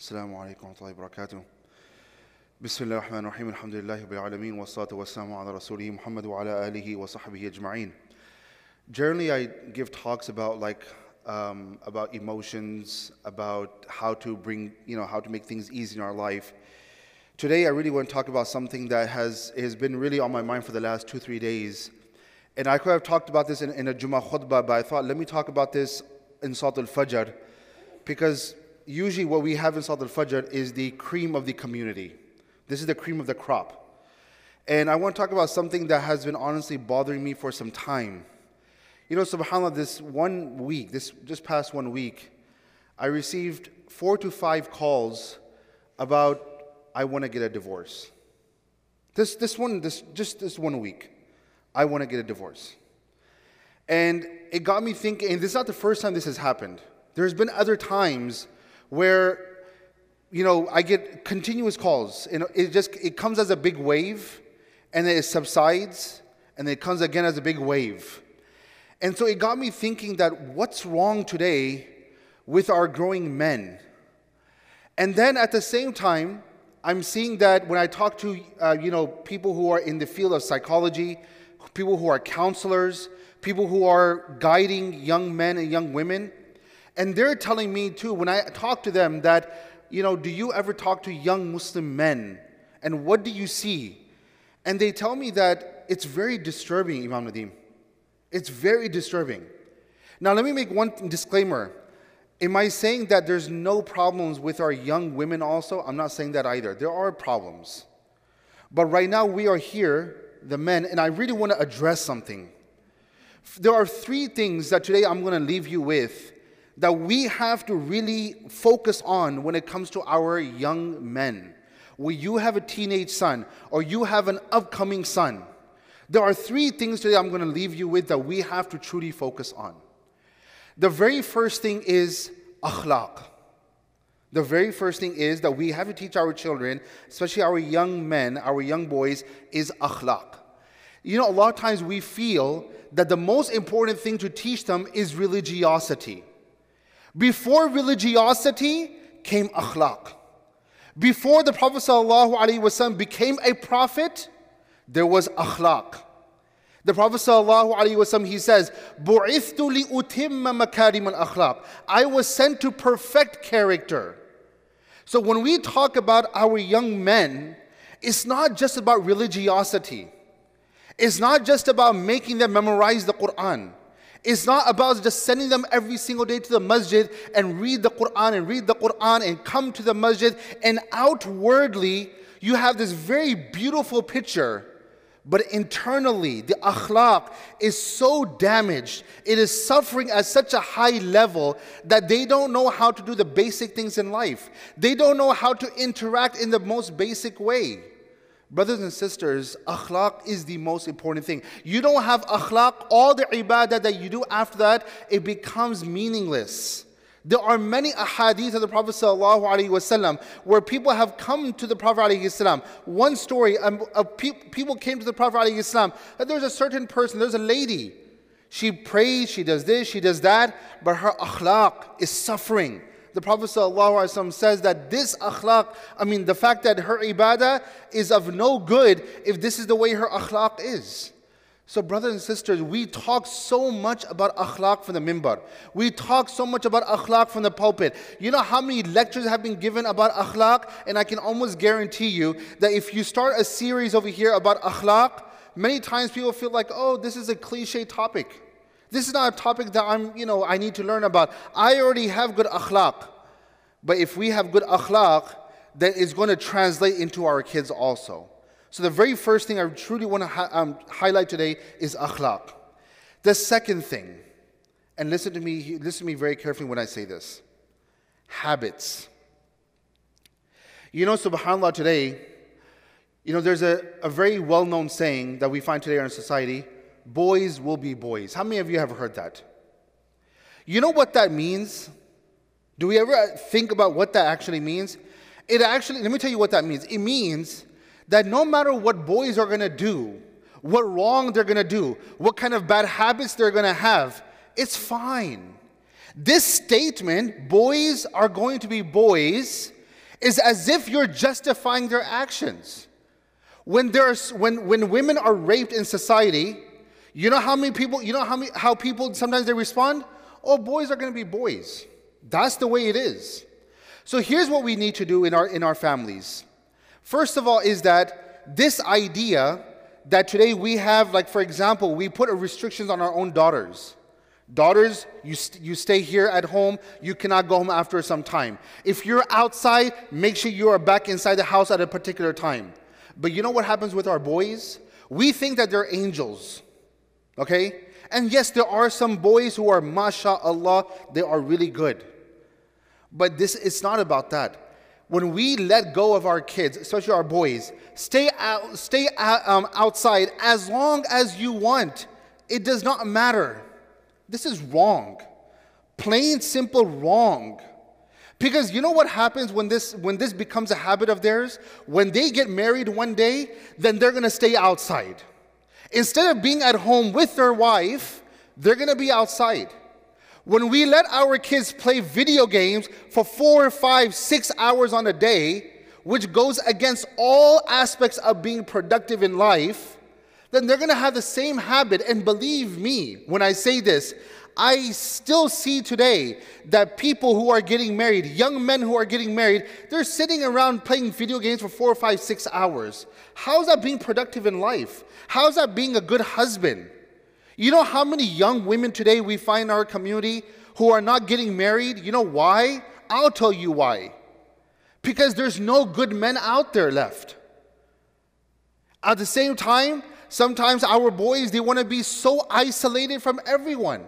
السلام عليكم ورحمة الله وبركاته بسم الله الرحمن الرحيم الحمد لله رب العالمين والصلاة والسلام على رسوله محمد وعلى آله وصحبه أجمعين Generally, I give talks about like um, about emotions, about how to bring, you know, how to make things easy in our life. Today, I really want to talk about something that has has been really on my mind for the last two three days, and I could have talked about this in, in a Jummah khutbah, but I thought let me talk about this in Salat al-Fajr, because usually what we have in Salat al-Fajr is the cream of the community. This is the cream of the crop. And I want to talk about something that has been honestly bothering me for some time. You know, subhanAllah, this one week, this just past one week, I received four to five calls about I want to get a divorce. This, this one, this, just this one week, I want to get a divorce. And it got me thinking, and this is not the first time this has happened. There's been other times where, you know, I get continuous calls. And it just, it comes as a big wave, and then it subsides, and then it comes again as a big wave. And so it got me thinking that what's wrong today with our growing men? And then at the same time, I'm seeing that when I talk to uh, you know people who are in the field of psychology, people who are counselors, people who are guiding young men and young women, and they're telling me too when I talk to them that you know do you ever talk to young Muslim men and what do you see? And they tell me that it's very disturbing, Imam Nadim. It's very disturbing. Now, let me make one disclaimer. Am I saying that there's no problems with our young women also? I'm not saying that either. There are problems. But right now, we are here, the men, and I really want to address something. There are three things that today I'm going to leave you with that we have to really focus on when it comes to our young men. When you have a teenage son or you have an upcoming son, there are three things today I'm going to leave you with that we have to truly focus on. The very first thing is akhlaq. The very first thing is that we have to teach our children, especially our young men, our young boys, is akhlaq. You know, a lot of times we feel that the most important thing to teach them is religiosity. Before religiosity came akhlaq. Before the Prophet ﷺ became a prophet, there was akhlaq. The Prophet ﷺ, he says, بُعِثْتُ لِأُتِمَّ مَكَارِمَ الْأَخْلَاقِ I was sent to perfect character. So when we talk about our young men, it's not just about religiosity. It's not just about making them memorize the Quran. It's not about just sending them every single day to the masjid and read the Quran and read the Quran and come to the masjid and outwardly you have this very beautiful picture but internally, the akhlaq is so damaged, it is suffering at such a high level that they don't know how to do the basic things in life. They don't know how to interact in the most basic way. Brothers and sisters, akhlaq is the most important thing. You don't have akhlaq, all the ibadah that you do after that, it becomes meaningless. There are many ahadith of the Prophet ﷺ where people have come to the Prophet ﷺ. One story, um, pe- people came to the Prophet ﷺ that there's a certain person, there's a lady. She prays, she does this, she does that, but her akhlaq is suffering. The Prophet ﷺ says that this akhlaq, I mean, the fact that her ibadah is of no good if this is the way her akhlaq is. So, brothers and sisters, we talk so much about akhlaq from the mimbar. We talk so much about akhlaq from the pulpit. You know how many lectures have been given about akhlaq? And I can almost guarantee you that if you start a series over here about akhlaq, many times people feel like, oh, this is a cliche topic. This is not a topic that I'm, you know, I need to learn about. I already have good akhlaq. But if we have good akhlaq, then it's going to translate into our kids also. So, the very first thing I truly want to um, highlight today is akhlaq. The second thing, and listen to me, listen to me very carefully when I say this habits. You know, subhanAllah, today, you know, there's a, a very well known saying that we find today in our society boys will be boys. How many of you have heard that? You know what that means? Do we ever think about what that actually means? It actually, let me tell you what that means. It means that no matter what boys are gonna do, what wrong they're gonna do, what kind of bad habits they're gonna have, it's fine. This statement, boys are going to be boys, is as if you're justifying their actions. When, there's, when, when women are raped in society, you know how many people, you know how, many, how people sometimes they respond? Oh, boys are going to be boys. That's the way it is. So here's what we need to do in our, in our families. First of all, is that this idea that today we have, like for example, we put restrictions on our own daughters. Daughters, you, st- you stay here at home. You cannot go home after some time. If you're outside, make sure you are back inside the house at a particular time. But you know what happens with our boys? We think that they're angels. Okay? And yes, there are some boys who are, mashallah, they are really good. But this it's not about that. When we let go of our kids, especially our boys, stay out, stay out, um, outside as long as you want. It does not matter. This is wrong. Plain simple wrong. Because you know what happens when this when this becomes a habit of theirs? When they get married one day, then they're going to stay outside. Instead of being at home with their wife, they're going to be outside. When we let our kids play video games for four, five, six hours on a day, which goes against all aspects of being productive in life, then they're going to have the same habit. And believe me when I say this, I still see today that people who are getting married, young men who are getting married, they're sitting around playing video games for four, five, six hours. How's that being productive in life? How's that being a good husband? You know how many young women today we find in our community who are not getting married? You know why? I'll tell you why. Because there's no good men out there left. At the same time, sometimes our boys they want to be so isolated from everyone.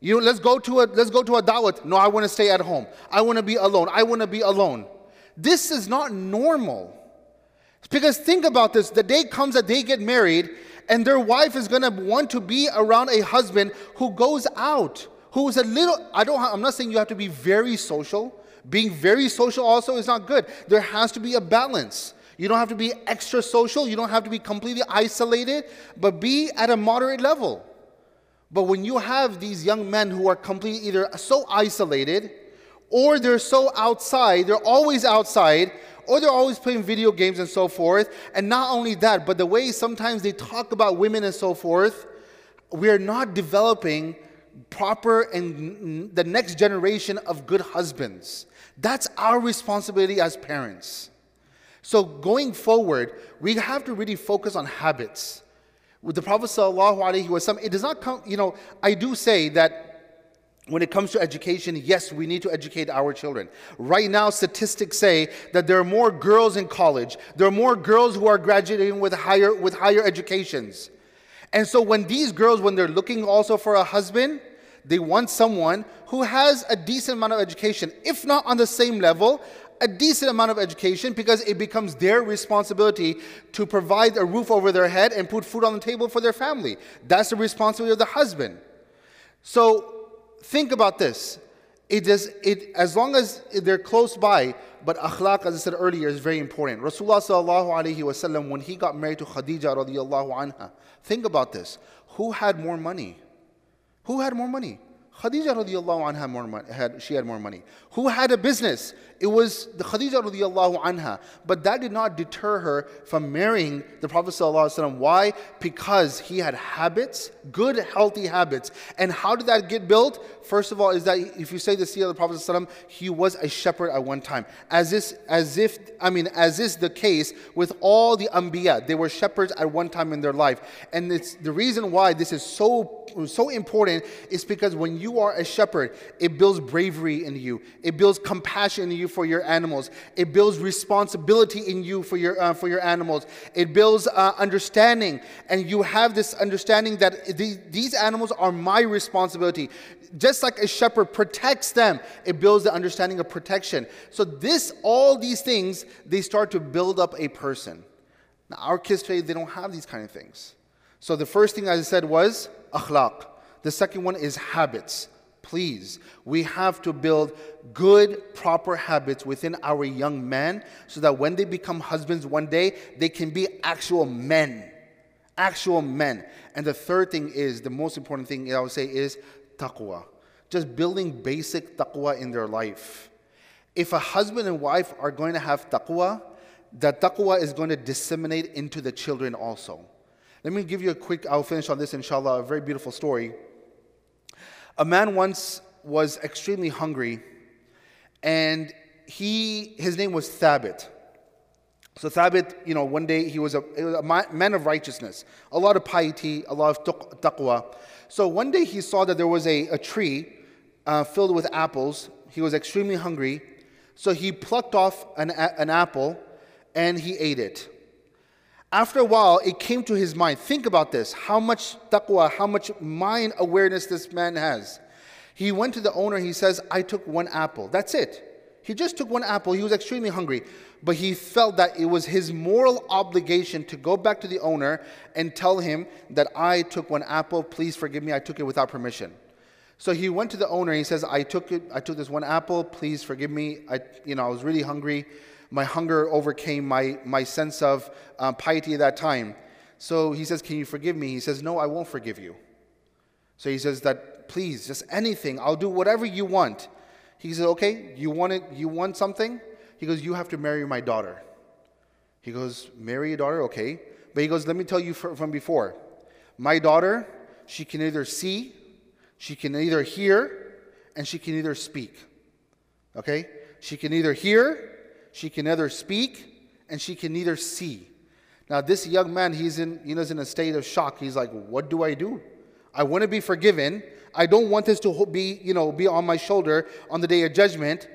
You know, let's go to a let's go to a dawat. No, I want to stay at home. I want to be alone. I want to be alone. This is not normal. Because think about this: the day comes that they get married, and their wife is going to want to be around a husband who goes out, who is a little. I don't. I'm not saying you have to be very social. Being very social also is not good. There has to be a balance. You don't have to be extra social. You don't have to be completely isolated, but be at a moderate level. But when you have these young men who are completely either so isolated or they're so outside, they're always outside, or they're always playing video games and so forth. And not only that, but the way sometimes they talk about women and so forth, we are not developing proper and the next generation of good husbands. That's our responsibility as parents. So going forward, we have to really focus on habits with the Prophet ﷺ, it does not come, you know, I do say that when it comes to education, yes, we need to educate our children. Right now, statistics say that there are more girls in college. There are more girls who are graduating with higher, with higher educations. And so when these girls, when they're looking also for a husband, they want someone who has a decent amount of education, if not on the same level, a decent amount of education because it becomes their responsibility to provide a roof over their head and put food on the table for their family. That's the responsibility of the husband. So think about this. It does it as long as they're close by, but akhlaq, as I said earlier, is very important. Rasulullah when he got married to Khadija anha, think about this. Who had more money? Who had more money? Khadija radiallahu anha more money, had, she had more money. Who had a business? It was the Khadija radiallahu anha. But that did not deter her from marrying the Prophet sallallahu Why? Because he had habits, good, healthy habits. And how did that get built? First of all, is that if you say the seerah of the Prophet sallallahu he was a shepherd at one time. As if, as if, I mean, as is the case with all the Anbiya. They were shepherds at one time in their life. And it's the reason why this is so, so important is because when you are a shepherd, it builds bravery in you. It builds compassion in you for your animals. It builds responsibility in you for your, uh, for your animals. It builds uh, understanding. And you have this understanding that the, these animals are my responsibility. Just like a shepherd protects them, it builds the understanding of protection. So, this, all these things, they start to build up a person. Now, our kids today, they don't have these kind of things. So, the first thing, I said, was akhlaq. The second one is habits. Please, we have to build good, proper habits within our young men so that when they become husbands one day, they can be actual men. Actual men. And the third thing is the most important thing I would say is taqwa. Just building basic taqwa in their life. If a husband and wife are going to have taqwa, that taqwa is going to disseminate into the children also. Let me give you a quick, I'll finish on this inshallah, a very beautiful story. A man once was extremely hungry, and he, his name was Thabit. So Thabit, you know, one day he was a, was a man of righteousness, a lot of piety, a lot of taqwa. So one day he saw that there was a, a tree uh, filled with apples. He was extremely hungry. So he plucked off an, an apple and he ate it. After a while, it came to his mind. Think about this how much taqwa, how much mind awareness this man has. He went to the owner, he says, I took one apple. That's it. He just took one apple. He was extremely hungry, but he felt that it was his moral obligation to go back to the owner and tell him that I took one apple. Please forgive me. I took it without permission. So he went to the owner. He says, "I took it. I took this one apple. Please forgive me. I, you know, I was really hungry. My hunger overcame my my sense of um, piety at that time." So he says, "Can you forgive me?" He says, "No, I won't forgive you." So he says that, "Please, just anything. I'll do whatever you want." He said, Okay, you want it, you want something? He goes, You have to marry my daughter. He goes, Marry your daughter? Okay. But he goes, Let me tell you from before. My daughter, she can either see, she can either hear, and she can either speak. Okay? She can either hear, she can either speak, and she can neither see. Now, this young man, he's in, you know, he's in a state of shock. He's like, What do I do? I want to be forgiven. I don't want this to be, you know, be on my shoulder on the day of judgment.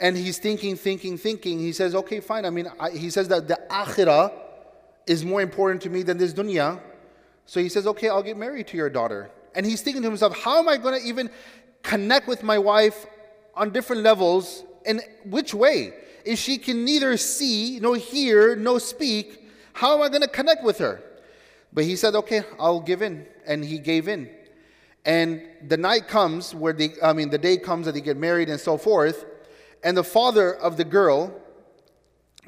And he's thinking, thinking, thinking. He says, okay, fine. I mean, I, he says that the akhirah is more important to me than this dunya. So he says, okay, I'll get married to your daughter. And he's thinking to himself, how am I going to even connect with my wife on different levels? And which way? If she can neither see, nor hear, nor speak, how am I going to connect with her? But he said, okay, I'll give in. And he gave in. And the night comes where the, I mean, the day comes that they get married and so forth. And the father of the girl,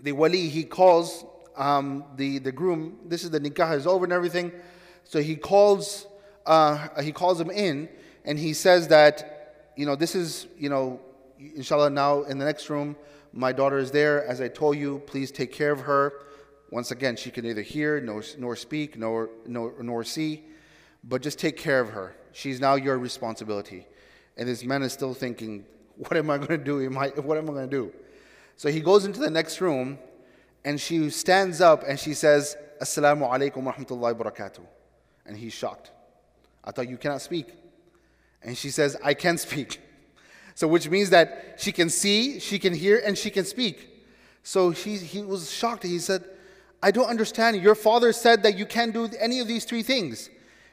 the wali, he calls um, the, the groom. This is the nikah is over and everything. So he calls, uh, he calls him in and he says that, you know, this is, you know, inshallah, now in the next room, my daughter is there. As I told you, please take care of her. Once again, she can neither hear nor, nor speak nor, nor, nor see, but just take care of her. She's now your responsibility. And this man is still thinking, what am I going to do? Am I, what am I going to do? So he goes into the next room and she stands up and she says, Assalamu alaikum wa rahmatullahi wa barakatuh. And he's shocked. I thought you cannot speak. And she says, I can speak. So, which means that she can see, she can hear, and she can speak. So he, he was shocked. He said, I don't understand. Your father said that you can't do any of these three things.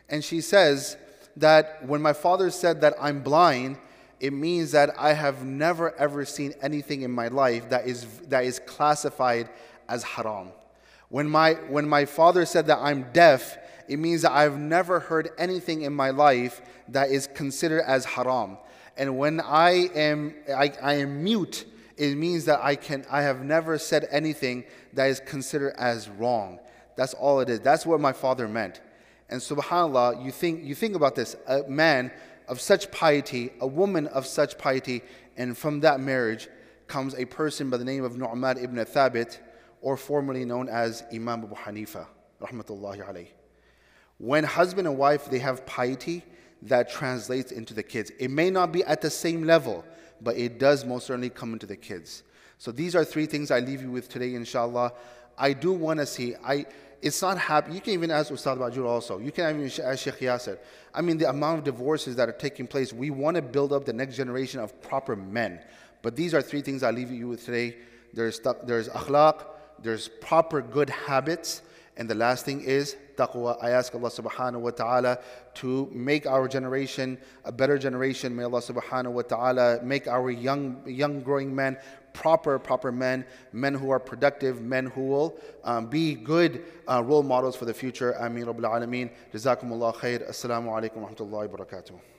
And she says, that when my father said that I'm blind, it means that I have never ever seen anything in my life that is, that is classified as haram. When my, when my father said that I'm deaf, it means that I've never heard anything in my life that is considered as haram. And when I am, I, I am mute, it means that I, can, I have never said anything that is considered as wrong. That's all it is. That's what my father meant. And subhanAllah, you think, you think about this a man of such piety, a woman of such piety, and from that marriage comes a person by the name of Nu'man ibn Thabit, or formerly known as Imam Abu Hanifa, rahmatullahi alayh. When husband and wife they have piety, that translates into the kids. It may not be at the same level, but it does most certainly come into the kids. So these are three things I leave you with today, inshallah. I do want to see. I it's not happy. You can even ask Ustad Bajur also. You can even ask Sheikh Yasser. I mean, the amount of divorces that are taking place, we want to build up the next generation of proper men. But these are three things I leave you with today. There's, there's akhlaq, there's proper good habits, and the last thing is taqwa. I ask Allah subhanahu wa ta'ala to make our generation a better generation. May Allah subhanahu wa ta'ala make our young, young growing men proper, proper men, men who are productive, men who will um, be good uh, role models for the future. Ameen Rabbil Alameen. Jazakumullah khair. Assalamu alaikum wa rahmatullahi wa barakatuh.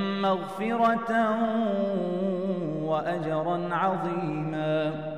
مغفرة وأجرا عظيما.